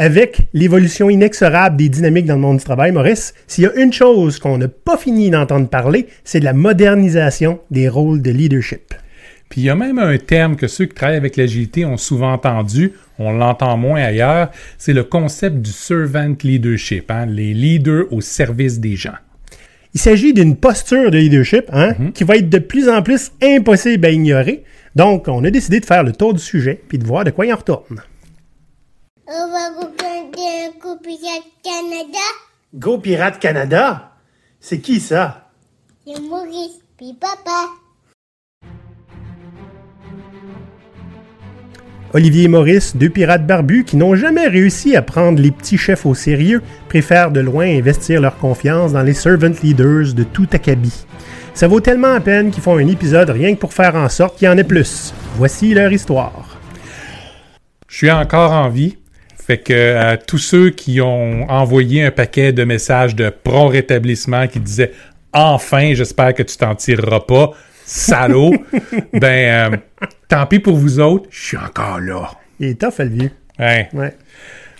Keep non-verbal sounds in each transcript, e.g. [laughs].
Avec l'évolution inexorable des dynamiques dans le monde du travail, Maurice, s'il y a une chose qu'on n'a pas fini d'entendre parler, c'est de la modernisation des rôles de leadership. Puis il y a même un terme que ceux qui travaillent avec l'agilité ont souvent entendu, on l'entend moins ailleurs, c'est le concept du servant leadership, hein, les leaders au service des gens. Il s'agit d'une posture de leadership hein, Mhm. qui va être de plus en plus impossible à ignorer. Donc, on a décidé de faire le tour du sujet puis de voir de quoi il en retourne. On va regarder coup Pirate Canada. Go Pirate Canada? C'est qui ça? C'est Maurice, puis papa. Olivier et Maurice, deux pirates barbus qui n'ont jamais réussi à prendre les petits chefs au sérieux, préfèrent de loin investir leur confiance dans les servant leaders de tout acabit. Ça vaut tellement la peine qu'ils font un épisode rien que pour faire en sorte qu'il y en ait plus. Voici leur histoire. Je suis encore en vie. Fait que euh, tous ceux qui ont envoyé un paquet de messages de prompt rétablissement qui disaient Enfin, j'espère que tu t'en tireras pas, salaud, [laughs] ben euh, tant pis pour vous autres, je suis encore là. Il est tough, le vieux. Ouais. Ouais.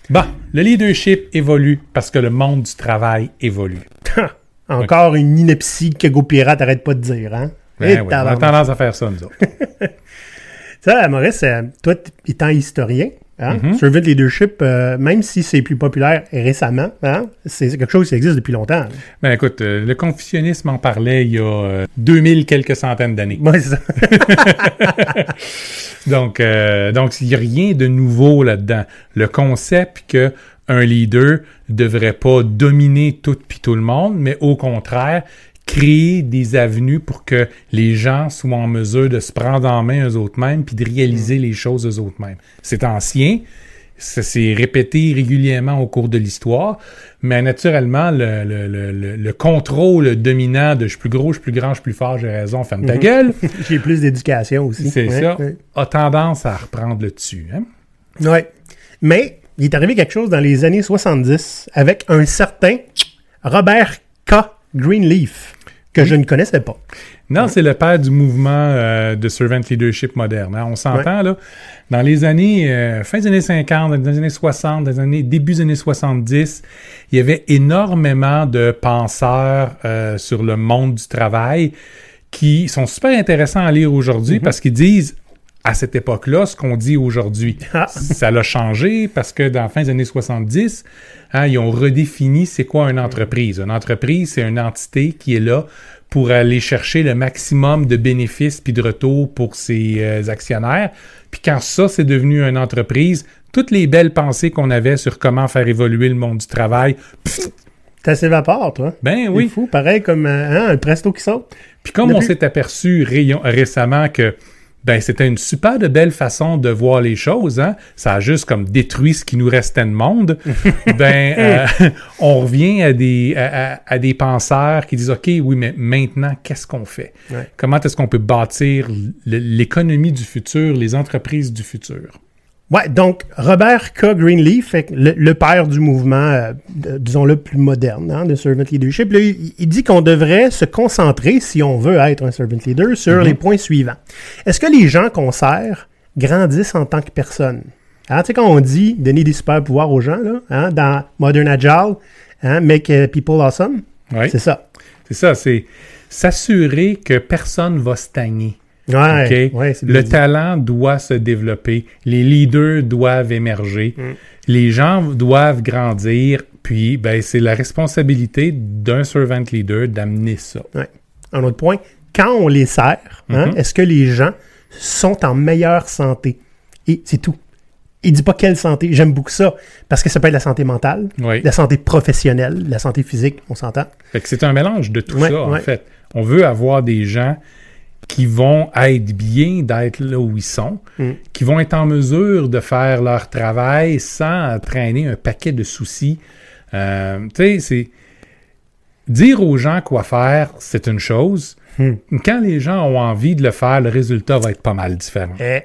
Bon, le leadership évolue parce que le monde du travail évolue. [laughs] Encore une ineptie que Go Pirate arrête pas de dire, hein? Ben on a tendance à faire ça, nous autres. [laughs] Ça, Maurice, euh, toi, étant historien, hein, servant leadership, euh, même si c'est plus populaire récemment, hein, c'est quelque chose qui existe depuis longtemps. Ben écoute, euh, le confucianisme en parlait il y a euh, 2000 quelques centaines d'années. C'est ça. [laughs] Donc, euh, donc il n'y a rien de nouveau là-dedans. Le concept que un leader devrait pas dominer tout puis tout le monde, mais au contraire, créer des avenues pour que les gens soient en mesure de se prendre en main eux autres mêmes puis de réaliser les choses eux autres mêmes. C'est ancien, ça s'est répété régulièrement au cours de l'histoire, mais naturellement, le, le, le, le- le contrôle dominant de je suis plus gros, je suis plus grand, je suis plus fort, j'ai raison, ferme ta gueule, [laughs] J'ai plus d'éducation aussi. c'est Ouais, ça, ouais. a tendance à reprendre le dessus. Hein? Ouais. Mais il est arrivé quelque chose dans les années 70 avec un certain Robert K. Greenleaf, que je ne connaissais pas. Non, c'est le père du mouvement euh, de servant leadership moderne. hein. On s'entend, là, dans les années, euh, fin des années 50, dans les années 60, dans les années, début des années 70, il y avait énormément de penseurs euh, sur le monde du travail qui sont super intéressants à lire aujourd'hui parce qu'ils disent à cette époque-là ce qu'on dit aujourd'hui. [laughs] Ah. Ça l'a changé parce que dans la fin des années 70, hein, ils ont redéfini c'est quoi une entreprise. Une entreprise, c'est une entité qui est là pour aller chercher le maximum de bénéfices puis de retours pour ses euh, actionnaires. Puis quand ça, c'est devenu une entreprise, toutes les belles pensées qu'on avait sur comment faire évoluer le monde du travail, pff, Ça s'évapore, toi. ben C'est oui. fou, pareil comme euh, hein, un presto qui saute. Puis comme on s'est aperçu rayon- récemment que ben c'était une super de belle façon de voir les choses, hein. Ça a juste comme détruit ce qui nous restait de monde. [laughs] ben euh, on revient à des à, des penseurs qui disent OK, oui, mais maintenant qu'est-ce qu'on fait? Ouais. Comment est-ce qu'on peut bâtir l'économie du futur, les entreprises du futur? Ouais, donc Robert K. Greenleaf, le, le père du mouvement, euh, disons-le, plus moderne, hein, de servant leadership, là, il, il dit qu'on devrait se concentrer, si on veut être un servant leader, sur les points suivants. Est-ce que les gens qu'on sert grandissent en tant que personnes? Hein, tu sais, quand on dit donner des super pouvoirs aux gens, là, hein, dans Modern Agile, hein, make uh, people awesome, Oui. c'est ça. C'est ça, c'est s'assurer que personne va stagner. Ouais, ouais, le talent doit se développer, les leaders doivent émerger, Mm. les gens doivent grandir, puis ben, c'est la responsabilité d'un servant leader d'amener ça. Ouais. Un autre point, quand on les sert, hein, Mhm. est-ce que les gens sont en meilleure santé? Et c'est tout. Il dit pas quelle santé. J'aime beaucoup ça. Parce que ça peut être la santé mentale, Oui. la santé professionnelle, la santé physique, on s'entend. C'est un mélange de tout Ouais, ça, en fait. On veut avoir des gens qui vont être bien d'être là où ils sont, Mm. qui vont être en mesure de faire leur travail sans traîner un paquet de soucis. Euh, tu sais, c'est... Dire aux gens quoi faire, c'est une chose. Mm. Quand les gens ont envie de le faire, le résultat va être pas mal différent. Eh,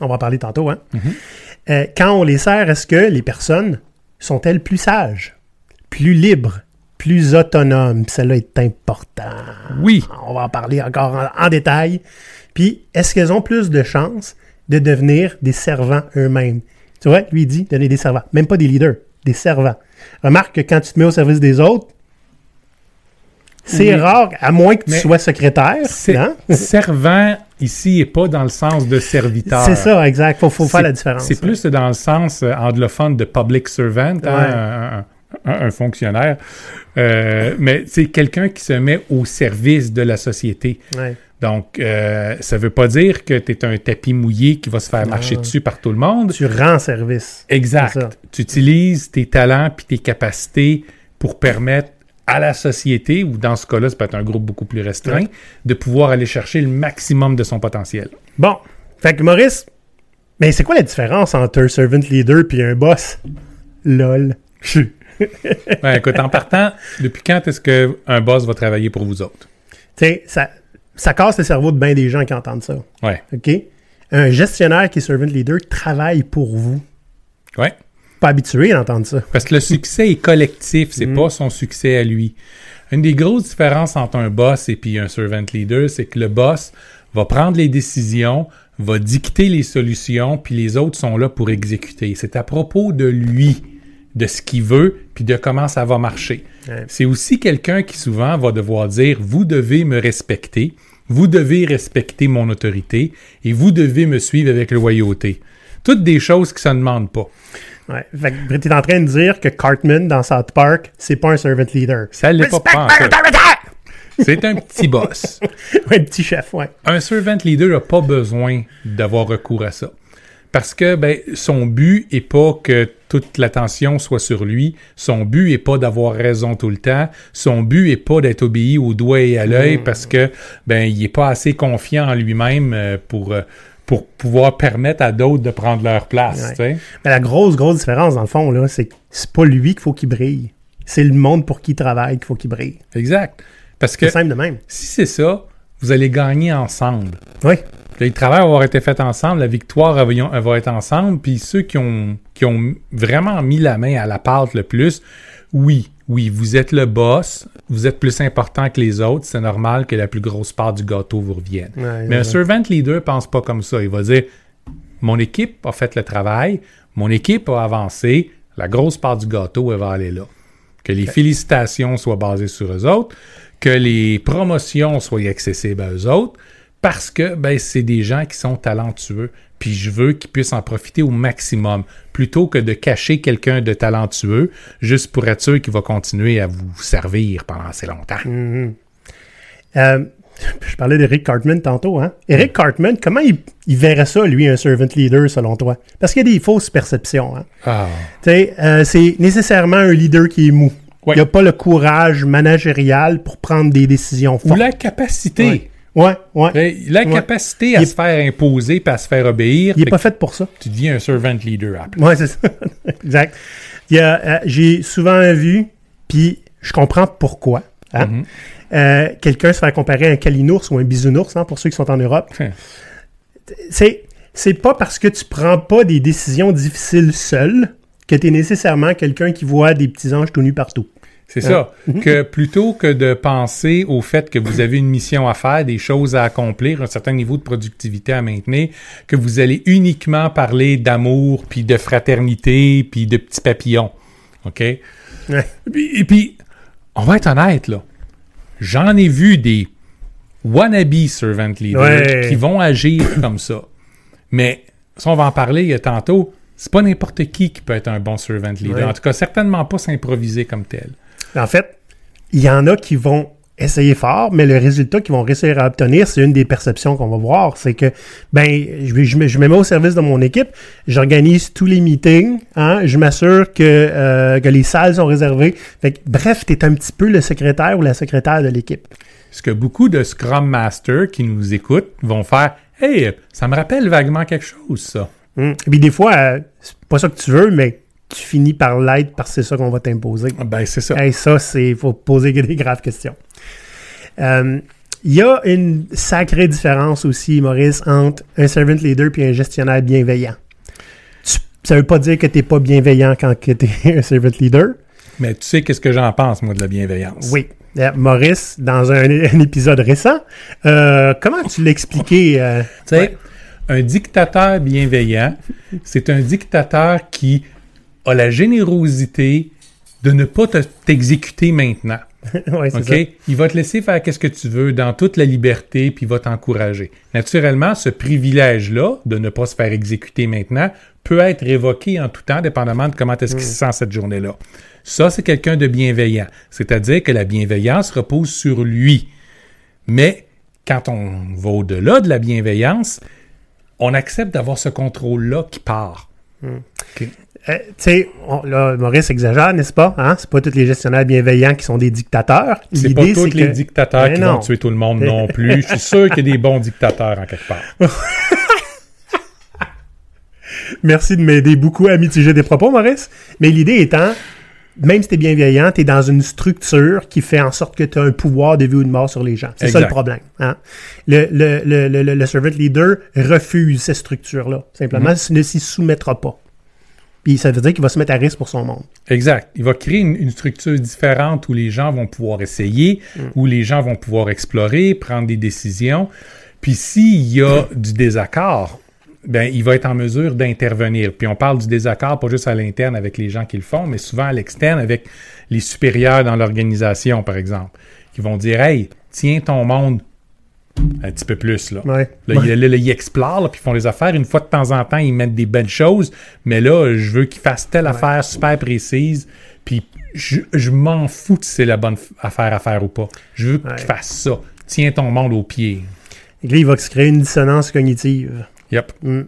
on va en parler tantôt. Hein? Mhm. Euh, quand on les sert, est-ce que les personnes sont-elles plus sages, plus libres, plus autonomes? Puis Celle-là est important. Oui. On va en parler encore en, en détail. Puis, est-ce qu'elles ont plus de chances de devenir des servants eux-mêmes? Tu vois, lui, dit donner des servants. Même pas des leaders, des servants. Remarque que quand tu te mets au service des autres, c'est Oui. rare, à moins que tu Mais sois secrétaire. C'est- hein? servant ici et pas dans le sens de serviteur. C'est ça, exact. Faut, faut faire la différence. C'est plus dans le sens euh, anglophone de public servant, hein, un, un- un fonctionnaire. Euh, mais c'est quelqu'un qui se met au service de la société. Ouais. Donc, euh, ça veut pas dire que tu es un tapis mouillé qui va se faire marcher Ah. dessus par tout le monde. Tu rends service. Exact. Tu utilises tes talents puis tes capacités pour permettre à la société, ou dans ce cas-là, ça peut être un groupe beaucoup plus restreint, Ouais. de pouvoir aller chercher le maximum de son potentiel. Bon. Fait que Maurice, mais c'est quoi la différence entre un servant leader puis un boss? LOL. Ouais, [laughs] écoute, en partant, depuis quand est-ce qu'un boss va travailler pour vous autres? Tu sais, ça, ça casse le cerveau de bien des gens qui entendent ça. Ouais. OK? Un gestionnaire qui est servant leader travaille pour vous. Ouais. Pas habitué d'entendre ça. Parce que le succès est collectif, c'est pas son succès à lui. Une des grosses différences entre un boss et puis un servant leader, c'est que le boss va prendre les décisions, va dicter les solutions, puis les autres sont là pour exécuter. C'est à propos de lui, de ce qu'il veut, puis de comment ça va marcher. Ouais. C'est aussi quelqu'un qui souvent va devoir dire, vous devez me respecter, vous devez respecter mon autorité, et vous devez me suivre avec loyauté. Toutes des choses qui ne se demandent pas. Ouais. Fait que tu es en train de dire que Cartman dans South Park, c'est pas un servant leader. Ça l'est pas, pas! C'est un petit boss. [laughs] Ouais, petit chef, ouais. Un servant leader n'a pas besoin d'avoir recours à ça. Parce que ben, son but est pas que toute l'attention soit sur lui. Son but est pas d'avoir raison tout le temps. Son but est pas d'être obéi au doigt et à l'œil parce que ben il est pas assez confiant en lui-même euh, pour euh, pour pouvoir permettre à d'autres de prendre leur place. Ouais. Mais la grosse, grosse différence, dans le fond, là, c'est que c'est pas lui qu'il faut qu'il brille. C'est le monde pour qui il travaille qu'il faut qu'il brille. Exact. Parce que C'est simple de même. si c'est ça, vous allez gagner ensemble. Oui. Le travail va avoir été fait ensemble, la victoire va, elle va être ensemble, puis ceux qui ont, qui ont vraiment mis la main à la pâte le plus, oui, oui, vous êtes le boss, vous êtes plus important que les autres, c'est normal que la plus grosse part du gâteau vous revienne. Ouais, Mais un ouais. servant leader pense pas comme ça. Il va dire Mon équipe a fait le travail, mon équipe a avancé, la grosse part du gâteau, elle va aller là. Que les félicitations soient basées sur eux autres, que les promotions soient accessibles à eux autres, parce que ben, c'est des gens qui sont talentueux. Puis je veux qu'ils puissent en profiter au maximum, plutôt que de cacher quelqu'un de talentueux, juste pour être sûr qu'il va continuer à vous servir pendant assez longtemps. Mhm. Euh, je parlais d'Eric Cartman tantôt. Hein? Eric Cartman, comment il, il verrait ça, lui, un servant leader, selon toi? Parce qu'il y a des fausses perceptions. Hein? Ah. Euh, c'est nécessairement un leader qui est mou. Ouais. Il n'a pas le courage managérial pour prendre des décisions Ou fortes. la capacité. Ouais, ouais. Ben, La Ouais. capacité à Il se faire imposer et à se faire obéir, Il n'est pas fait pour ça. tu deviens un servant leader après. Ouais, c'est ça. [laughs] exact. Euh, J'ai souvent vu, puis je comprends pourquoi. hein. Mhm. Euh, Quelqu'un se faire comparer à un calinours ou un bisounours, hein, pour ceux qui sont en Europe. Hum. C'est c'est pas parce que tu prends pas des décisions difficiles seul que tu es nécessairement quelqu'un qui voit des petits anges tout nus partout. C'est ça. Que plutôt que de penser au fait que vous avez une mission à faire, des choses à accomplir, un certain niveau de productivité à maintenir, que vous allez uniquement parler d'amour, puis de fraternité, puis de petits papillons. OK? Ouais. Et puis, et puis, on va être honnête, là. J'en ai vu des wannabe servant leaders Ouais. qui vont agir [coughs] comme ça. Mais, si on va en parler euh, tantôt, c'est pas n'importe qui qui peut être un bon servant leader. En tout cas, certainement pas s'improviser comme tel. En fait, il y en a qui vont essayer fort, mais le résultat qu'ils vont réussir à obtenir, c'est une des perceptions qu'on va voir. C'est que, ben, je, je me, je me mets au service de mon équipe, j'organise tous les meetings, hein, je m'assure que, euh, que les salles sont réservées. Fait que, bref, tu es un petit peu le secrétaire ou la secrétaire de l'équipe. Ce que beaucoup de Scrum Masters qui nous écoutent vont faire Hey, ça me rappelle vaguement quelque chose, ça. Hum. Et puis des fois, euh, c'est pas ça que tu veux, mais tu finis par l'être parce que c'est ça qu'on va t'imposer. Ben, c'est ça. Hey, ça, c'est faut poser des graves questions. Euh, Il y a une sacrée différence aussi, Maurice, entre un servant leader et un gestionnaire bienveillant. Tu- ça veut pas dire que tu n'es pas bienveillant quand tu es [laughs] un servant leader. Mais tu sais qu'est-ce que j'en pense, moi, de la bienveillance. Oui. Euh, Maurice, dans un, un épisode récent, euh, comment tu l'expliquais? Tu sais, Un dictateur bienveillant, c'est un dictateur qui a la générosité de ne pas te- t'exécuter maintenant. [laughs] ouais, ça. Il va te laisser faire qu'est-ce que tu veux dans toute la liberté, puis il va t'encourager. Naturellement, ce privilège-là de ne pas se faire exécuter maintenant peut être révoqué en tout temps, dépendamment de comment est-ce qu'il se sent cette journée-là. Ça, c'est quelqu'un de bienveillant. C'est-à-dire que la bienveillance repose sur lui. Mais quand on va au-delà de la bienveillance, on accepte d'avoir ce contrôle-là qui part. OK? Euh, tu sais, là, Maurice exagère, n'est-ce pas? Hein? C'est pas tous les gestionnaires bienveillants qui sont des dictateurs. C'est pas tous les que- dictateurs Mais qui non. vont tuer tout le monde non plus. Je suis sûr qu'il y a des bons dictateurs en quelque part. [laughs] Merci de m'aider beaucoup à mitiger des propos, Maurice. Mais l'idée étant, même si t'es bienveillant, t'es dans une structure qui fait en sorte que tu as un pouvoir de vie ou de mort sur les gens. C'est ça le problème. Hein? Le, le, le, le, le servant leader refuse cette structure-là. Simplement, Mm-hmm. ne s'y soumettra pas. Puis ça veut dire qu'il va se mettre à risque pour son monde. Exact. Il va créer une, une structure différente où les gens vont pouvoir essayer, où les gens vont pouvoir explorer, prendre des décisions. Puis s'il y a du désaccord, ben, il va être en mesure d'intervenir. Puis on parle du désaccord pas juste à l'interne avec les gens qui le font, mais souvent à l'externe avec les supérieurs dans l'organisation, par exemple, qui vont dire Hey, tiens ton monde un petit peu plus. Là. Ouais. Là, là, là, ils explorent, là, puis ils font les affaires. Une fois de temps en temps, ils mettent des belles choses. Mais là, je veux qu'ils fassent telle affaire super précise. Puis je, je m'en fous si c'est la bonne affaire à faire ou pas. Je veux qu'ils fassent ça. Tiens ton monde au pied. Et là, il va se créer une dissonance cognitive. Yep. Mm,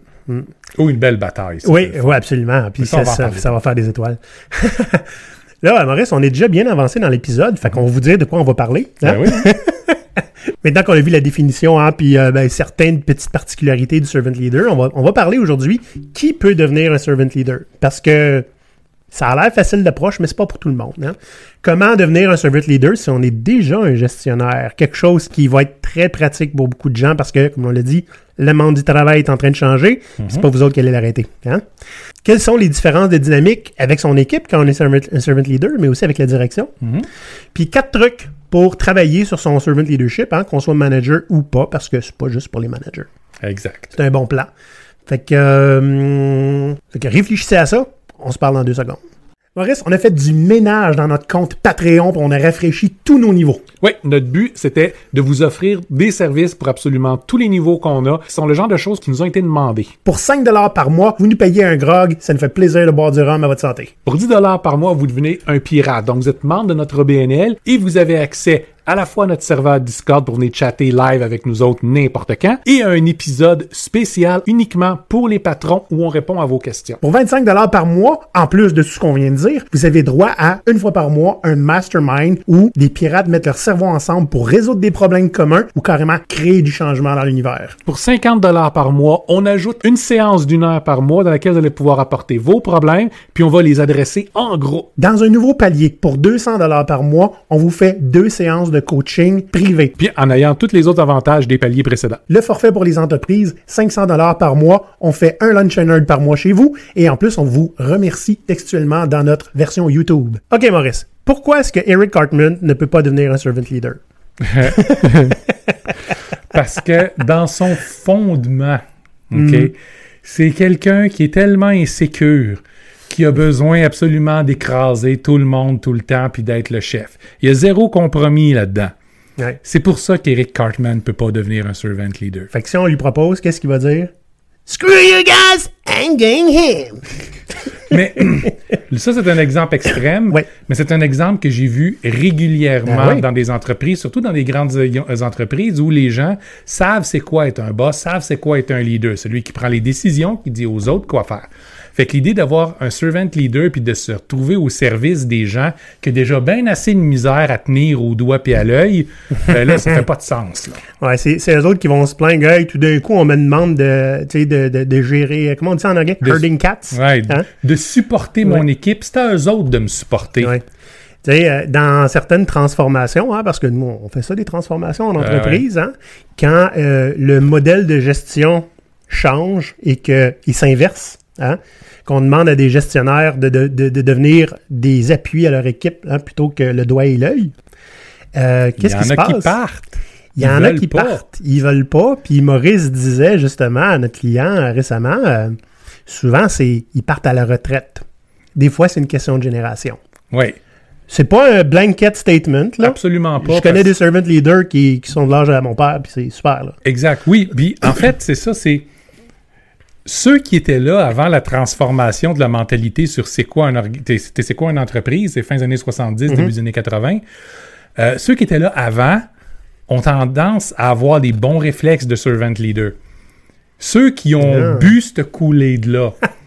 Ou une belle bataille. ça, Oui, oui, absolument. Puis ça, va ça va faire des étoiles. [laughs] Là, Maurice, on est déjà bien avancé dans l'épisode, fait qu'on va vous dire de quoi on va parler. hein? Ben oui. [laughs] Maintenant qu'on a vu la définition, hein, puis euh, ben, certaines petites particularités du servant leader, on va, on va parler aujourd'hui qui peut devenir un servant leader? Parce que ça a l'air facile d'approche, mais c'est pas pour tout le monde. hein? Comment devenir un servant leader si on est déjà un gestionnaire? Quelque chose qui va être très pratique pour beaucoup de gens parce que, comme on l'a dit, le monde du travail est en train de changer. puis C'est pas vous autres qui allez l'arrêter. hein? Quelles sont les différences de dynamique avec son équipe quand on est servant, un servant leader, mais aussi avec la direction? Mhm. Puis quatre trucs pour travailler sur son servant leadership, hein, qu'on soit manager ou pas, parce que c'est pas juste pour les managers. Exact. C'est un bon plan. Fait que, euh, fait que réfléchissez à ça. On se parle dans deux secondes. Maurice, on a fait du ménage dans notre compte Patreon, puis on a rafraîchi tous nos niveaux. Oui, notre but, c'était de vous offrir des services pour absolument tous les niveaux qu'on a, qui sont le genre de choses qui nous ont été demandées. Pour 5 par mois, vous nous payez un grog, ça nous fait plaisir de boire du rhum à votre santé. Pour 10 dollars par mois, vous devenez un pirate. Donc, vous êtes membre de notre BNL et vous avez accès à la fois notre serveur Discord pour venir chatter live avec nous autres n'importe quand et un épisode spécial uniquement pour les patrons où on répond à vos questions. Pour 25 par mois, en plus de tout ce qu'on vient de dire, vous avez droit à, une fois par mois, un mastermind où des pirates mettent leur cerveau ensemble pour résoudre des problèmes communs ou carrément créer du changement dans l'univers. Pour 50 dollars par mois, on ajoute une séance d'une heure par mois dans laquelle vous allez pouvoir apporter vos problèmes, puis on va les adresser en gros. Dans un nouveau palier, pour 200 par mois, on vous fait deux séances de coaching privé. Puis en ayant tous les autres avantages des paliers précédents. Le forfait pour les entreprises, 500 dollars par mois. On fait un lunch and learn par mois chez vous et en plus, on vous remercie textuellement dans notre version YouTube. OK, Maurice. Pourquoi est-ce que Eric Cartman ne peut pas devenir un servant leader? [laughs] Parce que dans son fondement, OK, c'est quelqu'un qui est tellement insécure qui a besoin absolument d'écraser tout le monde tout le temps puis d'être le chef. Il y a zéro compromis là-dedans. Ouais. C'est pour ça qu'Eric Cartman ne peut pas devenir un servant leader. Fait que si on lui propose, qu'est-ce qu'il va dire? Screw you guys! I'm getting him! [laughs] Mais [clears throat] ça, c'est un exemple extrême, Ouais. mais c'est un exemple que j'ai vu régulièrement Ah dans des entreprises, surtout dans des grandes euh, entreprises où les gens savent c'est quoi être un boss, savent c'est quoi être un leader, celui qui prend les décisions, qui dit aux autres quoi faire. Fait que l'idée d'avoir un servant leader puis de se retrouver au service des gens qui a déjà bien assez de misère à tenir au doigt puis à l'œil, ben là, ça fait pas de sens. Là. Ouais, c'est, c'est eux autres qui vont se plaindre. Hey, tout d'un coup, on me demande de, tu sais, de, de, de gérer, comment on dit ça en anglais? De- Herding cats. Ouais, Hein? De supporter mon équipe, c'est à eux autres de me supporter. Ouais. Tu sais, euh, dans certaines transformations, hein, parce que nous, on fait ça des transformations en entreprise, hein, quand euh, le modèle de gestion change et qu'il s'inverse, hein, qu'on demande à des gestionnaires de, de, de, de devenir des appuis à leur équipe hein, plutôt que le doigt et l'œil, euh, Il y qu'est-ce en qui se a passe? qui partent. Il y en a qui pas. partent, ils veulent pas. Puis Maurice disait justement à notre client euh, récemment, euh, souvent c'est ils partent à la retraite. Des fois, c'est une question de génération. Oui, C'est pas un blanket statement, là. absolument pas. Je connais parce- des servant leaders qui, qui sont de l'âge à mon père, puis c'est super, là. Exact, oui. Puis en fait, c'est ça, c'est ceux qui étaient là avant la transformation de la mentalité sur c'est quoi, un c'est quoi une entreprise, c'est fin des années 70, début des années 80, euh, ceux qui étaient là avant ont tendance à avoir des bons réflexes de servant leader. Ceux qui ont Ah. bu ce Kool-Aid-là [laughs]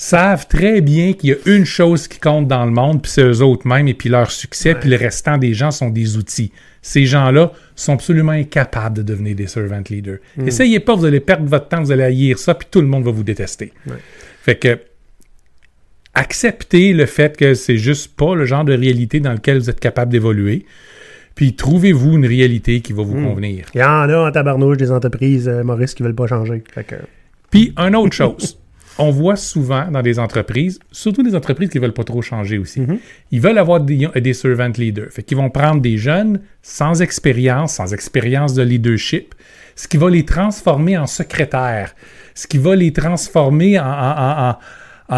savent très bien qu'il y a une chose qui compte dans le monde, puis c'est eux autres mêmes, et puis leur succès, puis le restant des gens sont des outils. Ces gens-là sont absolument incapables de devenir des servant leaders. Essayez pas, vous allez perdre votre temps, vous allez haïr ça, puis tout le monde va vous détester. Fait que acceptez le fait que c'est juste pas le genre de réalité dans lequel vous êtes capable d'évoluer. Puis trouvez-vous une réalité qui va vous convenir. Il y en a en tabarnouche des entreprises, euh, Maurice, qui veulent pas changer. Que, Puis, une autre chose, on voit souvent dans des entreprises, surtout des entreprises qui veulent pas trop changer aussi, ils veulent avoir des, des servant leaders. Fait qu'ils vont prendre des jeunes sans expérience, sans expérience de leadership, ce qui va les transformer en secrétaires, ce qui va les transformer en, en- en- en-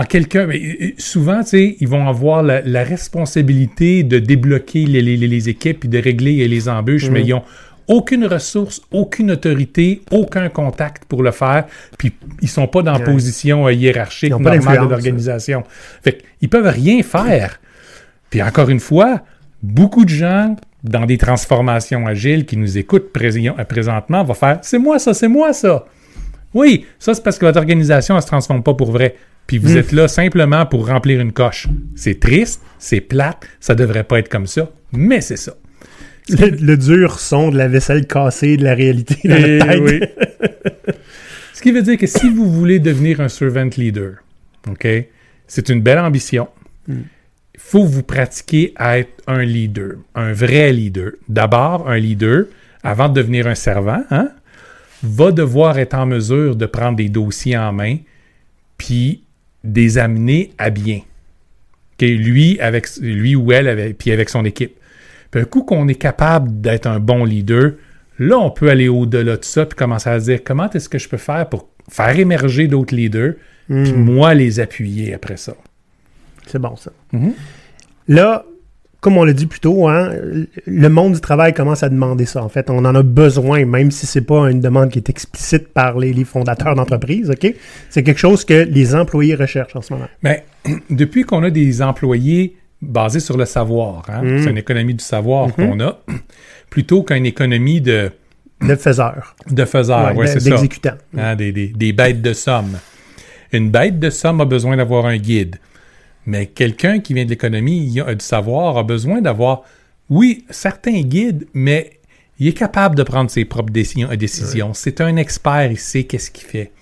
en quelqu'un. mais, euh, Souvent, tu sais, ils vont avoir la, la responsabilité de débloquer les, les- les équipes et de régler les embûches, mais ils ont aucune ressource, aucune autorité, aucun contact pour le faire, puis ils sont pas dans Ouais. position euh, hiérarchique Ils normale de l'organisation. Fait qu'ils peuvent rien faire. Puis encore une fois, beaucoup de gens dans des transformations agiles qui nous écoutent euh, présentement vont faire c'est moi ça, c'est moi ça. Oui, ça c'est parce que votre organisation ne se transforme pas pour vrai. Puis vous êtes là simplement pour remplir une coche. C'est triste, c'est plate, ça devrait pas être comme ça, mais c'est ça. Le, le dur son de la vaisselle cassée de la réalité dans Eh notre tête. oui. [laughs] Ce qui veut dire que si vous voulez devenir un servant leader, OK, c'est une belle ambition. Il faut vous pratiquer à être un leader, un vrai leader. D'abord, un leader, avant de devenir un servant, hein, va devoir être en mesure de prendre des dossiers en main, puis des amener à bien. Lui, avec, lui ou elle, avec, puis avec son équipe. Puis un coup qu'on est capable d'être un bon leader, là, on peut aller au-delà de ça, puis commencer à se dire comment est-ce que je peux faire pour faire émerger d'autres leaders, puis moi les appuyer après ça? C'est bon, ça. Mhm. Là, comme on l'a dit plus tôt, hein, le monde du travail commence à demander ça. En fait, on en a besoin, même si c'est pas une demande qui est explicite par les, les fondateurs d'entreprise, OK? C'est quelque chose que les employés recherchent en ce moment. Mais [clears throat] depuis qu'on a des employés basés sur le savoir, hein, c'est une économie du savoir qu'on a, plutôt qu'une économie de, Le faiseur. de faiseurs, Ouais, ouais, de- c'est ça. d'exécutant. Hein, des, des- des bêtes de somme. Une bête de somme a besoin d'avoir un guide. Mais quelqu'un qui vient de l'économie, a du savoir, a besoin d'avoir, oui, certains guides, mais il est capable de prendre ses propres décisions. décisions. C'est un expert, il sait qu'est-ce qu'il fait.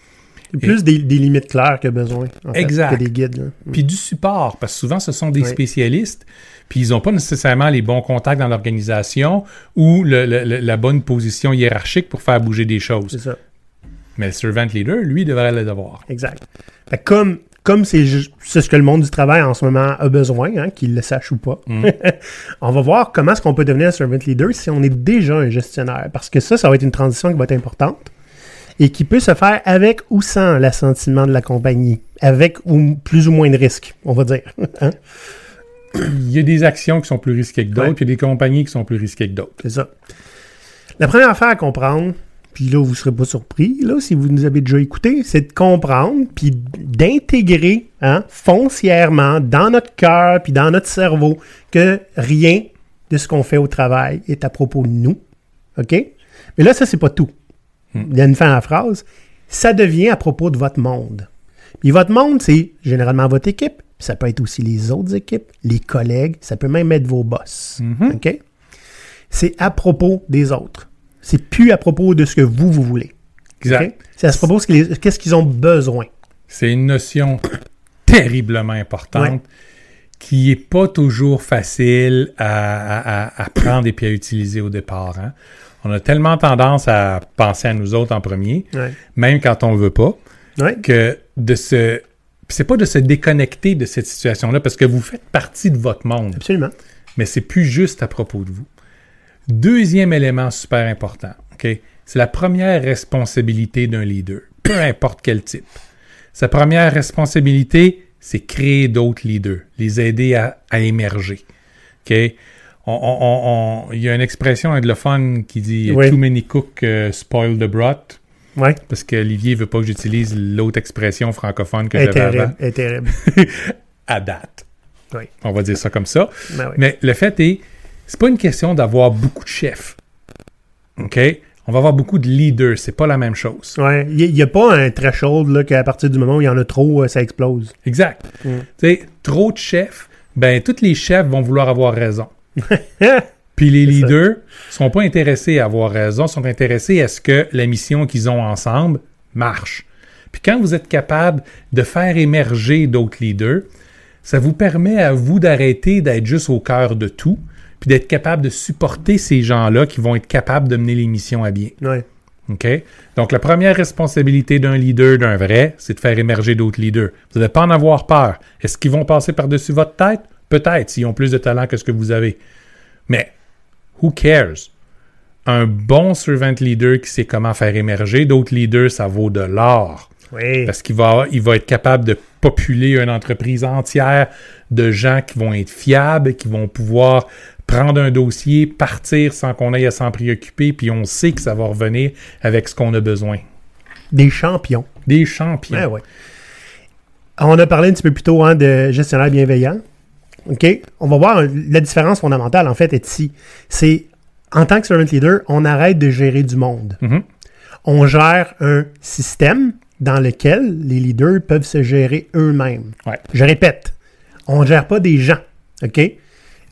Plus des, des limites claires que besoin. en fait, Exact. que des guides. là. Puis du support, parce que souvent ce sont des Oui. spécialistes, puis ils n'ont pas nécessairement les bons contacts dans l'organisation ou le- le- le- la bonne position hiérarchique pour faire bouger des C'est choses. ça. Mais le servant leader, lui, devrait le devoir. Exact. Fait comme comme c'est c'est ce que le monde du travail en ce moment a besoin, hein, qu'il le sache ou pas, [laughs] on va voir comment est-ce qu'on peut devenir un servant leader si on est déjà un gestionnaire. Parce que ça, ça va être une transition qui va être importante et qui peut se faire avec ou sans l'assentiment de la compagnie, avec ou plus ou moins de risques, on va dire. [laughs] Hein? Il y a des actions qui sont plus risquées que d'autres, Ouais. puis il y a des compagnies qui sont plus risquées que d'autres. C'est ça. La première affaire à comprendre, puis là, vous ne serez pas surpris, là, si vous nous avez déjà écouté, c'est de comprendre, puis d'intégrer hein, foncièrement dans notre cœur, puis dans notre cerveau, que rien de ce qu'on fait au travail est à propos de nous. OK? Mais là, ça, c'est pas tout. Il y a une fin à la phrase. Ça devient à propos de votre monde. Puis votre monde, c'est généralement votre équipe. puis Ça peut être aussi les autres équipes, les collègues. Ça peut même être vos boss. OK? C'est à propos des autres. C'est plus à propos de ce que vous, vous voulez. Exact. C'est à propos de ce que les- qu'est-ce qu'ils ont besoin. C'est une notion terriblement importante Ouais. qui est pas toujours facile à, à- à- à prendre et puis à utiliser au départ. hein. On a tellement tendance à penser à nous autres en premier, Ouais. même quand on veut pas, Ouais. que de se... C'est pas de se déconnecter de cette situation-là parce que vous faites partie de votre monde. Absolument. mais c'est plus juste à propos de vous. Deuxième élément super important, OK? C'est la première responsabilité d'un leader, [clears throat] peu importe quel type. Sa première responsabilité, c'est créer d'autres leaders, les aider à, à émerger. OK? Il y a une expression anglophone qui dit Oui. Too many cooks uh, spoil the broth. Ouais. Parce que Olivier veut pas que j'utilise l'autre expression francophone que j'avais avant. elle est terrible. [laughs] À date. Oui. On va dire ça comme ça. Ben oui. Mais le fait est, c'est pas une question d'avoir beaucoup de chefs. OK? On va avoir beaucoup de leaders. C'est pas la même chose. Ouais. Il n'y a, pas un threshold qu'à partir du moment où il y en a trop, euh, ça explose. Exact. Mm. Tu sais, trop de chefs, ben, tous les chefs vont vouloir avoir raison. [laughs] Puis les leaders sont pas intéressés à avoir raison, sont intéressés à ce que la mission qu'ils ont ensemble marche. Puis quand vous êtes capable de faire émerger d'autres leaders, ça vous permet à vous d'arrêter d'être juste au cœur de tout, puis d'être capable de supporter ces gens-là qui vont être capables de mener les missions à bien. Ouais. OK? Donc, la première responsabilité d'un leader, d'un vrai, c'est de faire émerger d'autres leaders. Vous n'allez pas en avoir peur. Est-ce qu'ils vont passer par-dessus votre tête? Peut-être, s'ils ont plus de talent que ce que vous avez. Mais, who cares? Un bon servant leader qui sait comment faire émerger d'autres leaders, ça vaut de l'or. Oui. Parce qu'il va, il va être capable de populer une entreprise entière de gens qui vont être fiables, qui vont pouvoir prendre un dossier, partir sans qu'on aille à s'en préoccuper, puis on sait que ça va revenir avec ce qu'on a besoin. Des champions. Des champions. Ouais, ouais. On a parlé un petit peu plus tôt hein, de gestionnaire bienveillant. OK? On va voir la différence fondamentale, en fait, est ici. C'est, en tant que servant leader, on arrête de gérer du monde. Mhm. On gère un système dans lequel les leaders peuvent se gérer eux-mêmes. Ouais. Je répète, on ne gère pas des gens. OK?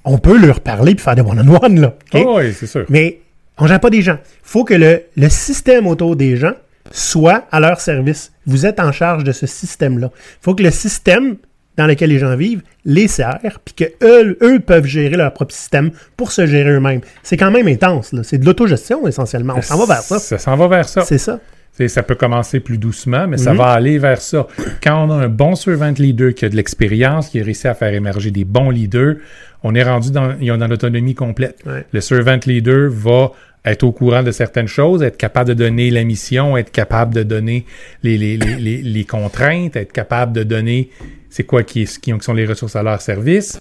On peut leur parler et faire des one-on-one, là. Oh, oui, c'est sûr. Mais on ne gère pas des gens. Il faut que le, le système autour des gens soit à leur service. Vous êtes en charge de ce système-là. Il faut que le système dans lequel les gens vivent les sert, puis qu'eux eux peuvent gérer leur propre système pour se gérer eux-mêmes. C'est quand même intense. là. C'est de l'autogestion essentiellement. On s'en va vers ça. Ça s'en va vers ça. C'est ça. Ça peut commencer plus doucement, mais ça Mhm. va aller vers ça. Quand on a un bon servant leader qui a de l'expérience, qui a réussi à faire émerger des bons leaders, on est rendu dans, dans l'autonomie complète. Ouais. Le servant leader va être au courant de certaines choses, être capable de donner la mission, être capable de donner les, les, les, les contraintes, être capable de donner c'est quoi qui, est- sont les ressources à leur service.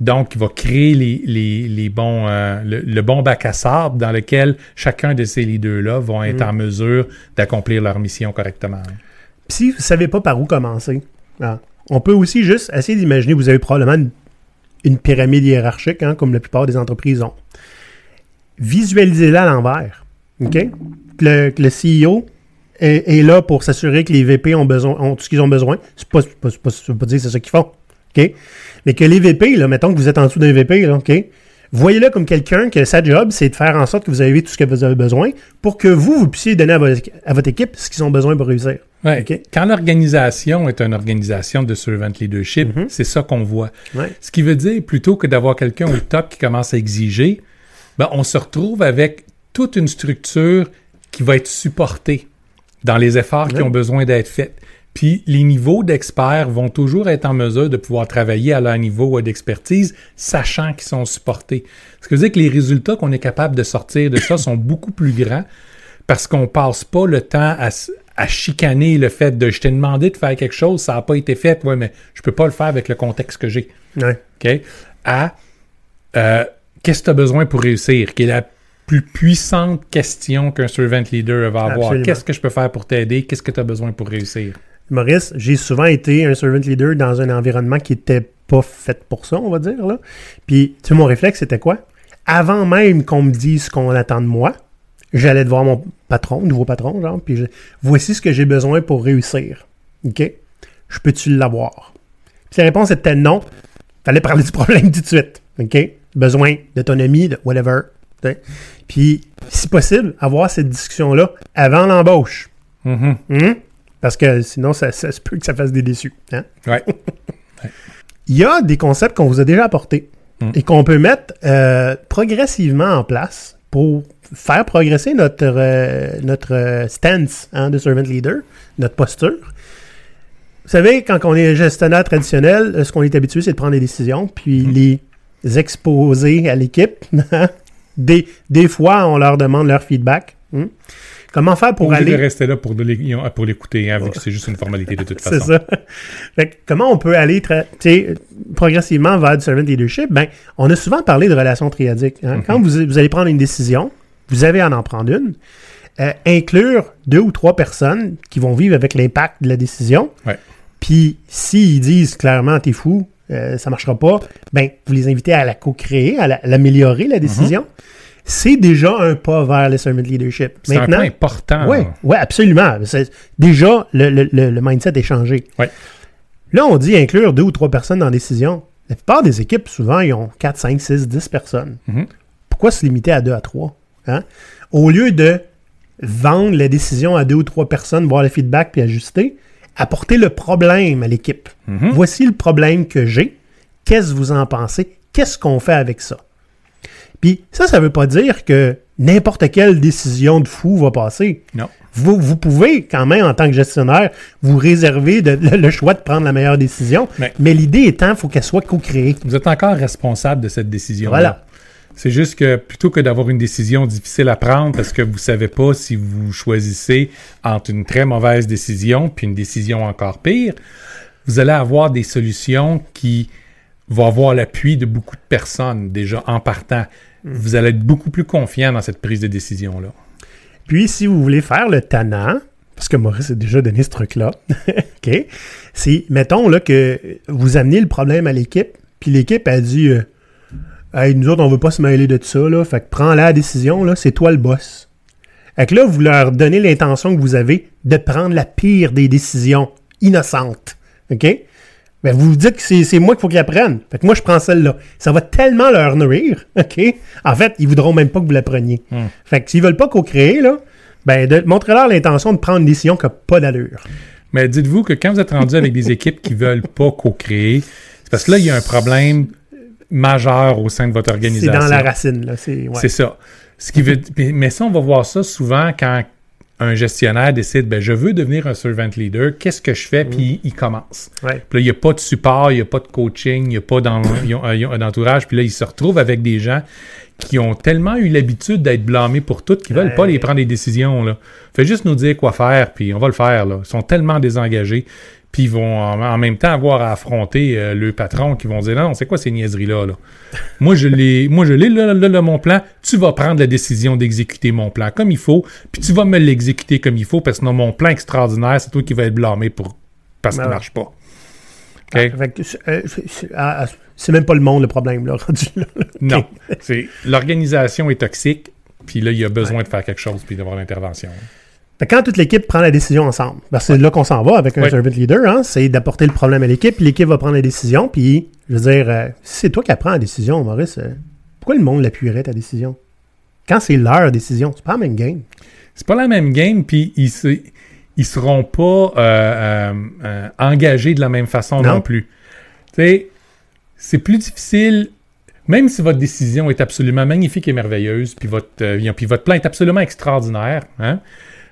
Donc, il va créer les, les, les bons, euh, le, le bon bac à sable dans lequel chacun de ces leaders-là vont être en mesure d'accomplir leur mission correctement. Puis si vous ne savez pas par où commencer, ah, on peut aussi juste essayer d'imaginer, vous avez probablement une, une pyramide hiérarchique, hein, comme la plupart des entreprises ont. Visualisez-la à l'envers. OK? Le CEO est, est là pour s'assurer que les VP ont, besoin, ont tout ce qu'ils ont besoin. C'est pas, pas, pas, ça veut pas dire que c'est ça qu'ils font. OK? Mais que les VP, là, mettons que vous êtes en dessous d'un VP, là, OK? Voyez-le comme quelqu'un que sa job, c'est de faire en sorte que vous avez tout ce que vous avez besoin pour que vous, vous puissiez donner à votre, à votre équipe ce qu'ils ont besoin pour réussir. Ouais. Quand l'organisation est une organisation de servant leadership, Mhm. c'est ça qu'on voit. Ouais. Ce qui veut dire, plutôt que d'avoir quelqu'un au top qui commence à exiger, ben, on se retrouve avec toute une structure qui va être supportée dans les efforts qui ont besoin d'être faits. Puis les niveaux d'experts vont toujours être en mesure de pouvoir travailler à leur niveau d'expertise, sachant qu'ils sont supportés. Ce qui veut dire que les résultats qu'on est capable de sortir de ça [coughs] sont beaucoup plus grands parce qu'on passe pas le temps à, chicaner le fait de je t'ai demandé de faire quelque chose, ça n'a pas été fait, ouais, mais je peux pas le faire avec le contexte que j'ai. Ouais. OK? À euh, qu'est-ce que tu as besoin pour réussir? Qui est la plus puissante question qu'un servant leader va avoir. Qu'est-ce que je peux faire pour t'aider? Qu'est-ce que tu as besoin pour réussir? Maurice, j'ai souvent été un servant leader dans un environnement qui était pas fait pour ça, on va dire. Là. Puis, tu sais, mon réflexe, c'était quoi? Avant même qu'on me dise ce qu'on attend de moi, j'allais devoir mon patron, nouveau patron, genre, puis je- voici ce que j'ai besoin pour réussir. OK? Je peux-tu l'avoir? Puis la réponse était non. Fallait parler du problème [laughs] tout de suite. OK? Besoin d'autonomie, de whatever. Puis, si possible, avoir cette discussion-là avant l'embauche. Mhm. Hum? Parce que sinon, ça, ça se peut que ça fasse des déçus. hein? Ouais. [laughs] Il y a des concepts qu'on vous a déjà apportés Mm. et qu'on peut mettre euh, progressivement en place pour faire progresser notre, euh, notre euh, stance hein, de servant leader, notre posture. Vous savez, quand on est gestionnaire traditionnel, ce qu'on est habitué, c'est de prendre des décisions, puis Mm. les exposer à l'équipe, [laughs] hein, Des, des fois, on leur demande leur feedback. Hmm? Comment faire pour Pour aller... de rester là pour, pour l'écouter, hein, vu que c'est juste une formalité de toute [laughs] C'est façon. ça. Fait que comment on peut aller tra- progressivement vers du servant leadership? Ben, on a souvent parlé de relations triadiques. Hein. Quand vous, vous allez prendre une décision, vous avez à en prendre une, euh, inclure deux ou trois personnes qui vont vivre avec l'impact de la décision. Ouais. Puis, s'ils disent clairement, t'es fou, euh, ça marchera pas, ben, vous les invitez à la co-créer, à la- à l'améliorer, la décision. C'est déjà un pas vers le servant leadership. Mm-hmm. C'est un point important. Oui, ouais, absolument. Déjà, le, le- le- le mindset est changé. Ouais. Là, on dit inclure deux ou trois personnes dans la décision. La plupart des équipes, souvent, ils ont 4, 5, 6, 10 personnes. Mhm. Pourquoi se limiter à deux à trois? Hein? Au lieu de vendre la décision à deux ou trois personnes, voir le feedback puis ajuster, apporter le problème à l'équipe. Mhm. Voici le problème que j'ai. Qu'est-ce que vous en pensez? Qu'est-ce qu'on fait avec ça? Puis ça, ça veut pas dire que n'importe quelle décision de fou va passer. Non. Vous, vous pouvez quand même, en tant que gestionnaire, vous réserver de- le, [laughs] le choix de prendre la meilleure décision. Mais- Mais, l'idée étant, il faut qu'elle soit co-créée. Vous êtes encore responsable de cette décision. Voilà. C'est juste que plutôt que d'avoir une décision difficile à prendre parce que vous savez pas si vous choisissez entre une très mauvaise décision puis une décision encore pire, vous allez avoir des solutions qui vont avoir l'appui de beaucoup de personnes déjà en partant. Vous allez être beaucoup plus confiant dans cette prise de décision-là. Puis, si vous voulez faire le tannant, parce que Maurice a déjà donné ce truc-là, [laughs] OK, c'est, mettons là, que vous amenez le problème à l'équipe, puis l'équipe a dit euh, Hey, nous autres, on veut pas se mêler de tout ça, là, fait que prends la décision, là, c'est toi le boss. Fait que là, vous leur donnez l'intention que vous avez de prendre la pire des décisions innocentes. OK? Ben, vous vous dites que c'est, moi qu'il faut qu'ils apprennent. Fait que moi, je prends celle-là. Ça va tellement leur nourrir, [laughs] OK? En fait, ils voudront même pas que vous la preniez. Fait que s'ils veulent pas co-créer, là, ben, montrez-leur l'intention de prendre une décision qui n'a pas d'allure. Mais dites-vous que quand vous êtes rendu avec des [laughs] équipes qui veulent pas co-créer, c'est parce que là, il y a un problème majeur au sein de votre C'est organisation. dans la racine, là. C'est, ouais. C'est ça. Ce qui veut, mais- ça, on va voir ça souvent quand un gestionnaire décide, ben, je veux devenir un servant leader, qu'est-ce que je fais, puis il commence. Ouais. Puis là, il n'y a pas de support, il n'y a pas de coaching, il n'y a pas d'en- ils ont- ils ont un entourage, puis là, il se retrouve avec des gens qui ont tellement eu l'habitude d'être blâmés pour tout qu'ils veulent pas les prendre des décisions. Là. Fait juste nous dire quoi faire, puis on va le faire. Là. Ils sont tellement désengagés, puis ils vont en, en même temps avoir à affronter euh, le patron qui vont dire non, c'est quoi ces niaiseries-là? Là? [laughs] moi, je l'ai, moi, je l'ai, là, là, là, mon plan. Tu vas prendre la décision d'exécuter mon plan comme il faut, puis tu vas me l'exécuter comme il faut, parce que sinon, mon plan extraordinaire, c'est toi qui vas être blâmé pour parce qu'il ne marche pas. OK? Ah, que, euh, c'est- ah, ah, c'est même pas le monde le problème, là, [laughs] rendu là. [laughs] Non. C'est, l'organisation est toxique, puis là, il y a besoin de faire quelque chose, puis d'avoir l'intervention. Quand toute l'équipe prend la décision ensemble, c'est là qu'on s'en va avec un Ouais. servant leader, hein, c'est d'apporter le problème à l'équipe, puis l'équipe va prendre la décision, puis je veux dire, euh, si c'est toi qui apprends la décision, Maurice, euh, pourquoi le monde l'appuierait ta décision? Quand c'est leur décision, c'est pas la même game. C'est pas la même game, puis ils, ils seront pas euh, engagés de la même façon non, Non. plus. C'est plus difficile, même si votre décision est absolument magnifique et merveilleuse, puis votre, euh, puis votre plan est absolument extraordinaire, hein,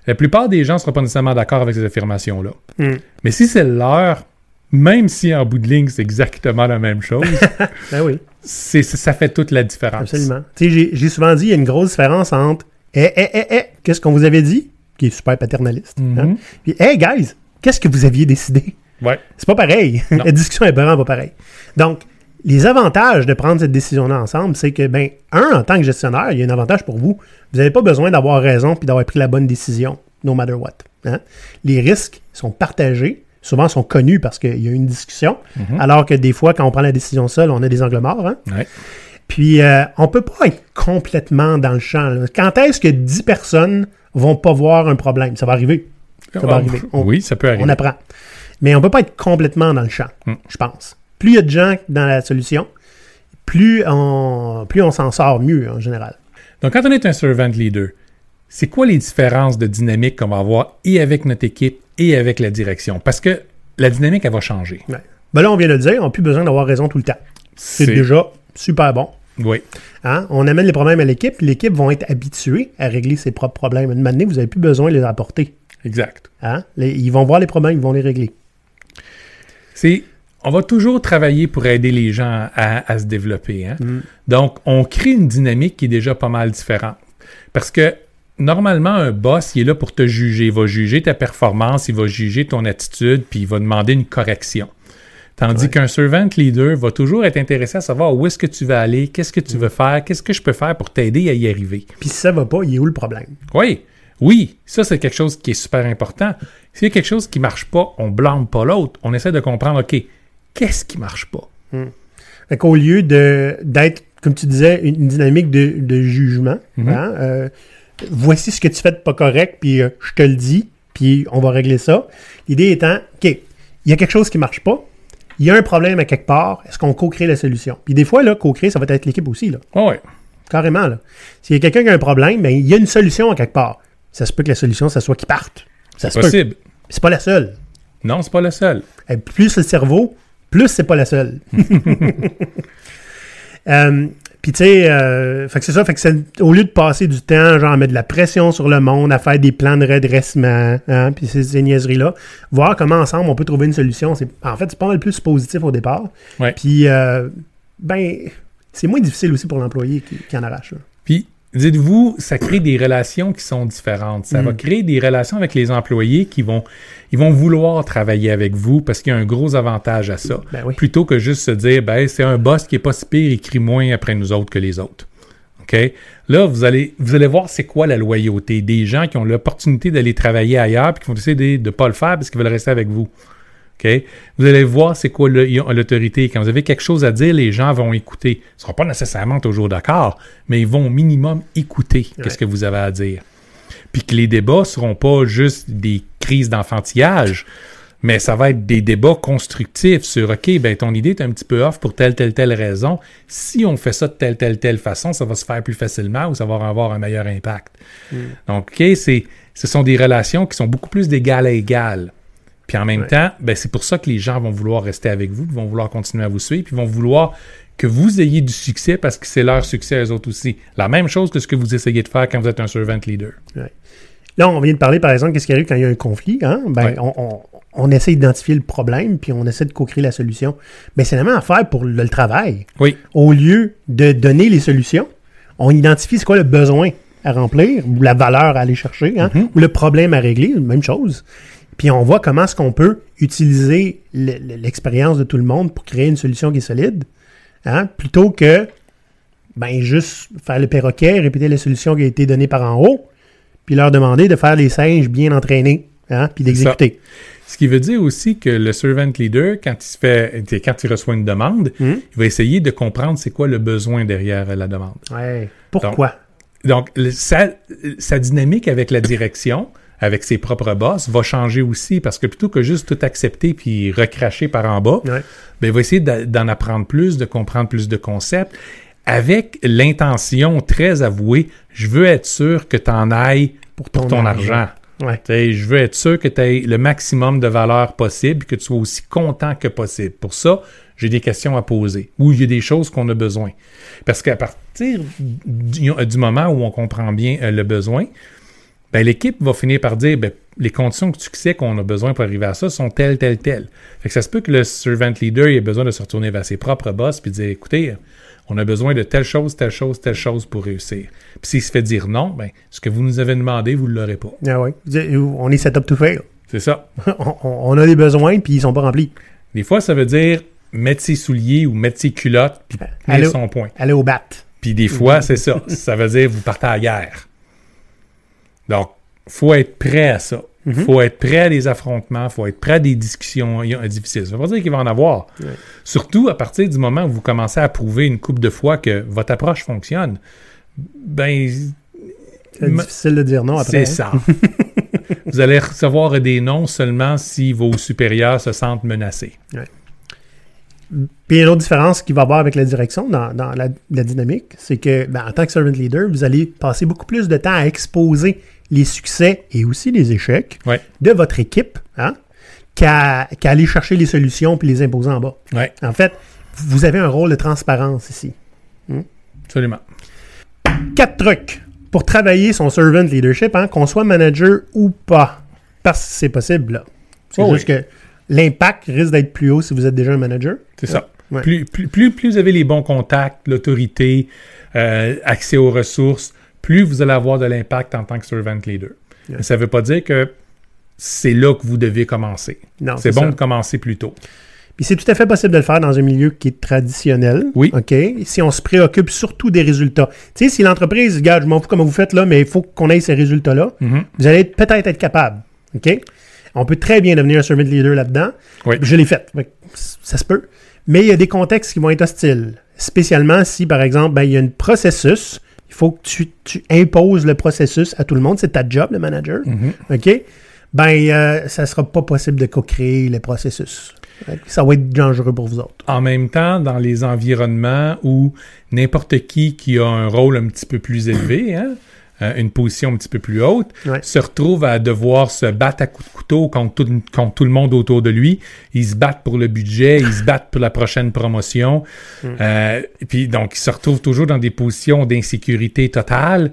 la plupart des gens ne seront pas nécessairement d'accord avec ces affirmations-là. Hmm. Mais si c'est leur, même si en bout de ligne c'est exactement la même chose, [laughs] Ben oui. c'est, c'est- ça fait toute la différence. Absolument. J'ai- souvent dit, il y a une grosse différence entre Eh, eh, eh, eh, qu'est-ce qu'on vous avait dit? Qui est super paternaliste. Hein? Puis, hey, guys, qu'est-ce que vous aviez décidé? Ouais. C'est pas pareil. [laughs] La discussion est vraiment pas pareille. Donc, les avantages de prendre cette décision-là ensemble, c'est que, ben, un, en tant que gestionnaire, il y a un avantage pour vous. Vous n'avez pas besoin d'avoir raison puis d'avoir pris la bonne décision, no matter what. hein. Les risques sont partagés, souvent sont connus parce qu'il y a une discussion, alors que des fois, quand on prend la décision seule, on a des angles morts. hein. Ouais. Puis, euh, on peut pas être complètement dans le champ. là. Quand est-ce que 10 personnes vont pas voir un problème? Ça va arriver. Ça va Ah, arriver. On- oui, ça peut arriver. on apprend. Mais on peut pas être complètement dans le champ, Hmm. je pense. Plus il y a de gens dans la solution, plus on, plus on s'en sort mieux en général. Donc, quand on est un servant leader, c'est quoi les différences de dynamique qu'on va avoir et avec notre équipe et avec la direction? Parce que la dynamique, elle va changer. Ouais. Ben là, on vient de le dire, on n'a plus besoin d'avoir raison tout le temps. C'est déjà super bon. Oui. Hein? On amène les problèmes à l'équipe, l'équipe vont être habituée à régler ses propres problèmes. Une année, vous n'avez plus besoin de les apporter. Exact. Hein? Les- ils vont voir les problèmes, ils vont les régler. C'est, on va toujours travailler pour aider les gens à, à se développer. hein. Mm. Donc, on crée une dynamique qui est déjà pas mal différente. Parce que normalement, un boss, il est là pour te juger. Il va juger ta performance, il va juger ton attitude, puis il va demander une correction. Tandis Ouais. qu'un servant leader va toujours être intéressé à savoir où est-ce que tu vas aller, qu'est-ce que Mm. tu veux faire, qu'est-ce que je peux faire pour t'aider à y arriver. Puis si ça va pas, il est où le problème? Oui, oui, ça c'est quelque chose qui est super important. S'il y a quelque chose qui marche pas, on blâme pas l'autre. On essaie de comprendre, OK, qu'est-ce qui marche pas? Fait qu'au lieu de d'être, comme tu disais, une, une dynamique de, de jugement, Mhm. hein, euh, voici ce que tu fais de pas correct, puis euh, je te le dis, puis on va régler ça. L'idée étant, OK, il y a quelque chose qui marche pas, il y a un problème à quelque part, est-ce qu'on co-crée la solution? Puis des fois, là, co-créer, ça va être l'équipe aussi, là. Ah ouais. Carrément, là. S'il y a quelqu'un qui a un problème, ben, il y a une solution à quelque part. Ça se peut que la solution, ça soit qu'il parte. Ça se. Possible. C'est pas la seule. Non, c'est pas le seul. Et plus le cerveau, plus c'est pas la seule. [laughs] Euh, Puis tu sais, euh, fait que c'est ça, fait que au lieu de passer du temps, genre à mettre de la pression sur le monde, à faire des plans de redressement, hein, puis ces, ces niaiseries-là, voir comment ensemble on peut trouver une solution, c'est en fait c'est pas mal plus positif au départ. Puis euh, ben c'est moins difficile aussi pour l'employé qui, qui en arrache. Puis, dites-vous, ça crée des relations qui sont différentes. Ça Mm. va créer des relations avec les employés qui vont, ils vont vouloir travailler avec vous parce qu'il y a un gros avantage à ça. Ben oui. Plutôt que juste se dire, ben, c'est un boss qui est pas si pire, il crie moins après nous autres que les autres. OK? Là, vous allez, vous allez voir c'est quoi la loyauté. Des gens qui ont l'opportunité d'aller travailler ailleurs puis qui vont décider de ne pas le faire parce qu'ils veulent rester avec vous. Vous allez voir c'est quoi l'autorité. Quand vous avez quelque chose à dire, les gens vont écouter. Ils ne seront pas nécessairement toujours d'accord, mais ils vont au minimum écouter Ouais. qu'est-ce que vous avez à dire. Puis que les débats ne seront pas juste des crises d'enfantillage, mais ça va être des débats constructifs sur OK, ben ton idée est un petit peu off pour telle, telle, telle raison. Si on fait ça de telle, telle, telle façon, ça va se faire plus facilement ou ça va avoir un meilleur impact. Donc, OK, c'est, ce sont des relations qui sont beaucoup plus d'égal à égal. Puis en même Ouais. temps, ben, c'est pour ça que les gens vont vouloir rester avec vous, vont vouloir continuer à vous suivre, puis vont vouloir que vous ayez du succès parce que c'est leur succès à eux autres aussi. La même chose que ce que vous essayez de faire quand vous êtes un servant leader. Là, on vient de parler, par exemple, qu'est-ce qui arrive quand il y a un conflit. Hein? Ben, Ouais. on, on- on essaie d'identifier le problème, puis on essaie de co-créer la solution. Mais c'est la même affaire pour le, le travail. Oui, Au lieu de donner les solutions, on identifie c'est quoi le besoin à remplir, ou la valeur à aller chercher, hein, Mhm. ou le problème à régler, même chose. Puis on voit comment est-ce qu'on peut utiliser le- le- l'expérience de tout le monde pour créer une solution qui est solide, hein, plutôt que ben juste faire le perroquet, répéter la solution qui a été donnée par en haut, puis leur demander de faire les singes bien entraînés, hein, puis d'exécuter. Ce qui veut dire aussi que le servant leader, quand il se fait, quand il reçoit une demande, Mhm. il va essayer de comprendre c'est quoi le besoin derrière la demande. Ouais. Pourquoi? Donc, sa dynamique avec la direction, avec ses propres boss, va changer aussi parce que plutôt que juste tout accepter puis recracher par en bas, Ouais. ben, il va essayer d'en apprendre plus, de comprendre plus de concepts, avec l'intention très avouée, je veux être sûr que tu en ailles Pour pour ton argent. Ouais. Je veux être sûr que tu aies le maximum de valeur possible, que tu sois aussi content que possible. Pour ça, j'ai des questions à poser ou il y a des choses qu'on a besoin. Parce qu'à partir du, du moment où on comprend bien euh, le besoin, l'équipe va finir par dire ben, les conditions de succès qu'on a besoin pour arriver à ça sont telles, telles, telles. Fait que ça se peut que le servant leader ait besoin de se retourner vers ses propres boss puis dire écoutez, on a besoin de telle chose, telle chose, telle chose pour réussir. Puis s'il se fait dire non, ben, ce que vous nous avez demandé, vous ne l'aurez pas. Ah ouais. On est set up to fail. C'est ça. [laughs] on, a des besoins, puis ils sont pas remplis. Des fois, ça veut dire mettre ses souliers ou mettre ses culottes puis tenir Allô? son point. Aller au bat. Puis des fois, c'est ça. Ça veut dire vous partez à la guerre. Donc, faut être prêt à ça. faut être prêt à des affrontements, faut être prêt à des discussions difficiles. Ça veut pas dire qu'il va en avoir. Ouais. Surtout à partir du moment où vous commencez à prouver une coupe de fois que votre approche fonctionne. Ben, C'est difficile de dire non après. c'est hein. ça. [laughs] vous allez recevoir des noms seulement si vos supérieurs se sentent menacés. Puis une autre différence qu'il va y avoir avec la direction dans, dans la, la dynamique, c'est que ben, en tant que servant leader, vous allez passer beaucoup plus de temps à exposer les succès et aussi les échecs Ouais. de votre équipe hein, qu'à aller chercher les solutions puis les imposer en bas. Ouais, En fait, vous avez un rôle de transparence ici. absolument. Quatre trucs pour travailler son servant leadership, hein, qu'on soit manager ou pas. Parce que c'est possible, là. C'est Oh juste que l'impact risque d'être plus haut si vous êtes déjà un manager. C'est ça. Ouais. Plus, plus, plus vous avez les bons contacts, l'autorité, euh, accès aux ressources, plus vous allez avoir de l'impact en tant que servant leader. Yeah. Mais ça ne veut pas dire que c'est là que vous devez commencer. Non, C'est bon ça. de commencer plus tôt. Puis c'est tout à fait possible de le faire dans un milieu qui est traditionnel. Oui. OK? Si on se préoccupe surtout des résultats. Tu sais, si l'entreprise, regarde, je m'en fous comment vous faites là, mais il faut qu'on ait ces résultats-là, Mhm. vous allez être- peut-être être capable. OK? On peut très bien devenir un servant leader là-dedans. Oui. Je l'ai fait. Ça se peut. Mais il y a des contextes qui vont être hostiles. Spécialement si, par exemple, ben, il y a un processus. Il faut que tu, tu imposes le processus à tout le monde. C'est ta job, le manager. Mhm. OK? Ben, euh, ça sera pas possible de co-créer les processus. Ça va être dangereux pour vous autres. En même temps, dans les environnements où n'importe qui qui a un rôle un petit peu plus élevé, hein, euh, une position un petit peu plus haute, Ouais. se retrouve à devoir se battre à coups de couteau contre tout, contre tout le monde autour de lui. Ils se battent pour le budget, ils se battent pour la prochaine promotion. Euh, et puis donc, ils se retrouvent toujours dans des positions d'insécurité totale.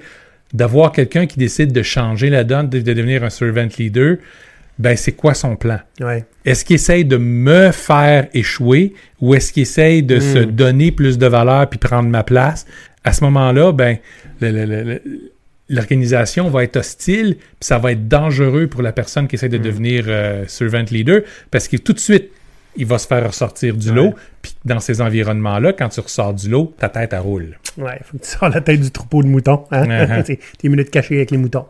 D'avoir quelqu'un qui décide de changer la donne, de, de devenir un servant leader, ben c'est quoi son plan? Ouais. Est-ce qu'il essaye de me faire échouer ou est-ce qu'il essaye de se donner plus de valeur puis prendre ma place? À ce moment-là, ben, le- le- le- le- l'organisation va être hostile puis ça va être dangereux pour la personne qui essaie de devenir euh, servant leader parce que tout de suite, il va se faire ressortir du lot. Puis dans ces environnements-là, quand tu ressors du lot, ta tête, elle roule. Ouais, faut que tu sors la tête du troupeau de moutons. Hein? Uh-huh. [laughs] C'est tes minutes cachées avec les moutons.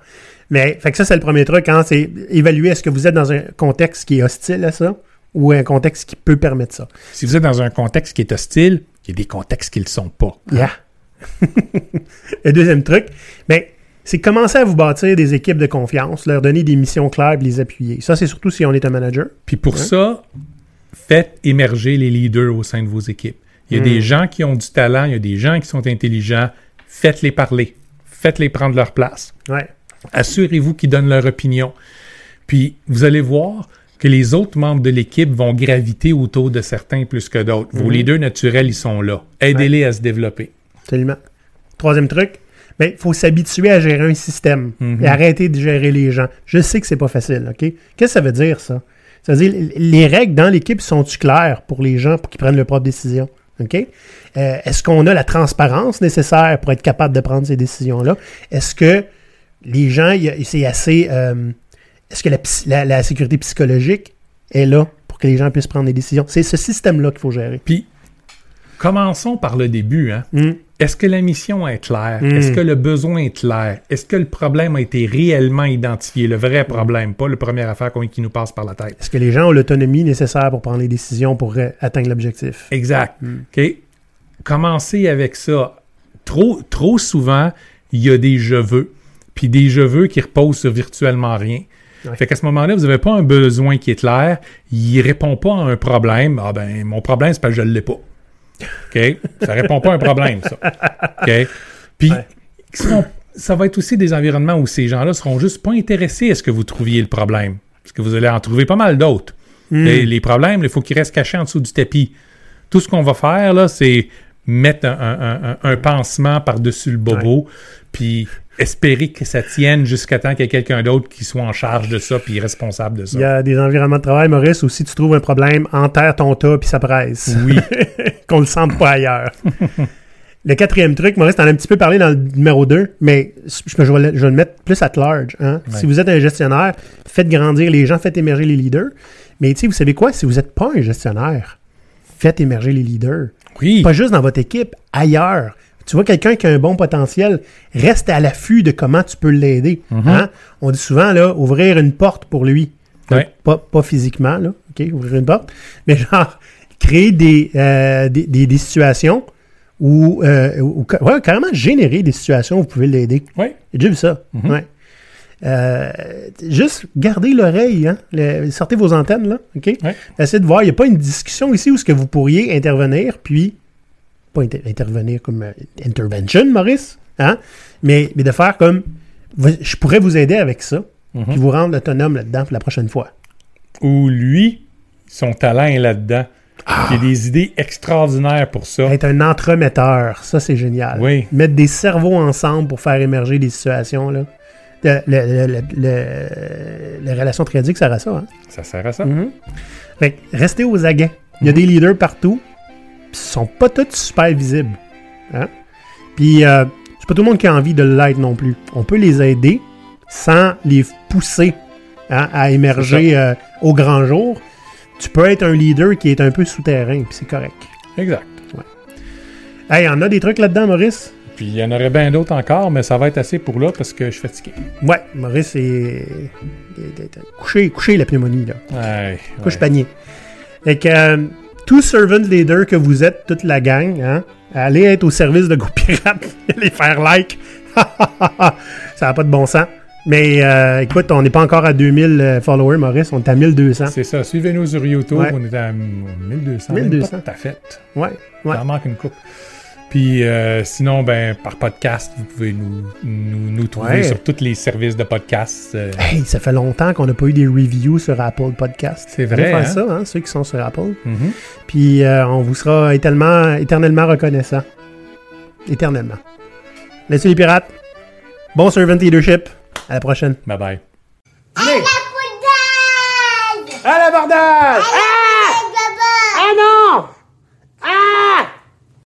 Mais, fait que ça, c'est le premier truc. Hein, c'est évaluer est-ce que vous êtes dans un contexte qui est hostile à ça ou un contexte qui peut permettre ça. Si vous êtes dans un contexte qui est hostile, il y a des contextes qui ne le sont pas. Yeah. [laughs] le deuxième truc, ben, c'est commencer à vous bâtir des équipes de confiance, leur donner des missions claires et les appuyer. Ça, c'est surtout si on est un manager. Puis pour ça, faites émerger les leaders au sein de vos équipes. Il y a des gens qui ont du talent, il y a des gens qui sont intelligents. Faites-les parler. Faites-les prendre leur place. Ouais. Assurez-vous qu'ils donnent leur opinion. Puis vous allez voir que les autres membres de l'équipe vont graviter autour de certains plus que d'autres. Vos leaders naturels, ils sont là. Aidez-les à se développer. Absolument. Troisième truc, il faut s'habituer à gérer un système et arrêter de gérer les gens. Je sais que c'est pas facile, OK? Qu'est-ce que ça veut dire, ça? Ça veut dire, les règles dans l'équipe sont-tu claires pour les gens pour qu'ils prennent leurs propres décisions? OK? Euh, Est-ce qu'on a la transparence nécessaire pour être capable de prendre ces décisions-là? Est-ce que les gens, il y a- c'est assez... euh, Est-ce que la- la sécurité psychologique est là pour que les gens puissent prendre des décisions? C'est ce système-là qu'il faut gérer. Puis, commençons par le début. Hein? Hmm. Est-ce que la mission est claire? Mm. Est-ce que le besoin est clair? Est-ce que le problème a été réellement identifié? Le vrai problème, pas le première affaire qui nous passe par la tête? Est-ce que les gens ont l'autonomie nécessaire pour prendre les décisions pour euh, atteindre l'objectif? Exact. OK? Commencez avec ça. Trop, trop souvent, il y a des je veux, puis des je veux qui reposent sur virtuellement rien. Ouais. Fait qu'à ce moment-là, vous n'avez pas un besoin qui est clair. Il répond pas à un problème. Ah ben, mon problème, c'est parce que je ne l'ai pas. OK? Ça répond pas à un problème, ça. OK? Puis, Ouais. seront- ça va être aussi des environnements où ces gens-là seront juste pas intéressés à ce que vous trouviez le problème. Parce que vous allez en trouver pas mal d'autres. Hmm. Les, les problèmes, il faut qu'ils restent cachés en dessous du tapis. Tout ce qu'on va faire, là, c'est mettre un, un- un- un pansement par-dessus le bobo, puis espérer que ça tienne jusqu'à temps qu'il y ait quelqu'un d'autre qui soit en charge de ça, puis responsable de ça. Il y a des environnements de travail, Maurice, où si tu trouves un problème, enterre ton tas puis ça presse. Oui. [laughs] Qu'on le sente pas ailleurs. [laughs] le quatrième truc, Maurice, t'en as un petit peu parlé dans le numéro 2, mais je, je vais, le, je vais le mettre plus à large. Hein? Ouais. Si vous êtes un gestionnaire, faites grandir les gens, faites émerger les leaders. Mais tu sais, vous savez quoi? Si vous n'êtes pas un gestionnaire, faites émerger les leaders. Oui. Pas juste dans votre équipe, ailleurs. Tu vois quelqu'un qui a un bon potentiel, reste à l'affût de comment tu peux l'aider. hein? On dit souvent, là, ouvrir une porte pour lui. Donc, Ouais. Pas, pas physiquement, là, OK, ouvrir une porte, [laughs] mais genre, créer des, euh, des, des- des situations où, euh, où- ouais, carrément générer des situations où vous pouvez l'aider. Oui. J'ai déjà vu ça. ouais. Euh, juste gardez l'oreille, hein? Le- sortez vos antennes, là, OK? Ouais. Essayez de voir, il n'y a pas une discussion ici où ce que vous pourriez intervenir, puis pas inter- intervenir comme euh, intervention, Maurice, hein? mais, mais de faire comme je pourrais vous aider avec ça, Mhm. puis vous rendre autonome là-dedans pour la prochaine fois. Où lui, son talent est là-dedans. Il y a des idées extraordinaires pour ça. Être un entremetteur, ça c'est génial. Oui. Mettre des cerveaux ensemble pour faire émerger des situations. Là. Le- le- le- le- le- les relations triadiques, ça sert à ça. Hein? Ça sert à ça. Mhm. Fait restez aux aguets. Il y a des leaders partout. Puis sont pas tous super visibles. Hein? Puis euh, c'est pas tout le monde qui a envie de l'être non plus. On peut les aider sans les pousser hein, à émerger euh, au grand jour. Tu peux être un leader qui est un peu souterrain, puis c'est correct. Exact. Hey, on a des trucs là-dedans, Maurice? Puis il y en aurait bien d'autres encore, mais ça va être assez pour là parce que je suis fatigué. Ouais, Maurice est, couché, couché la pneumonie, là. Ouais, Couche ouais. panier. Fait que euh, tout servant leader que vous êtes, toute la gang, hein, allez être au service de Go Pirate, les [laughs] faire like. [laughs] ça n'a pas de bon sens. Mais euh, écoute, on n'est pas encore à 2000 euh, followers, Maurice, on est à 1200. C'est ça. Suivez-nous sur YouTube. Ouais. On est à 1200. 1200. Même pas tout à fait. Ouais, ouais. Il en manque une coupe. Puis euh, sinon, ben, par podcast, vous pouvez nous, nous, nous trouver Ouais. sur tous les services de podcast. euh, Hey, ça fait longtemps qu'on n'a pas eu des reviews sur Apple Podcast. C'est Allez vrai, faire hein? ça, hein, ceux qui sont sur Apple. mhm. Puis euh, on vous sera éternellement, éternellement reconnaissant. Éternellement. Laissez les pirates. Bon servant leadership. À la prochaine. Bye bye. À la poudre À l'abordage! Ah! Ah non! Ah!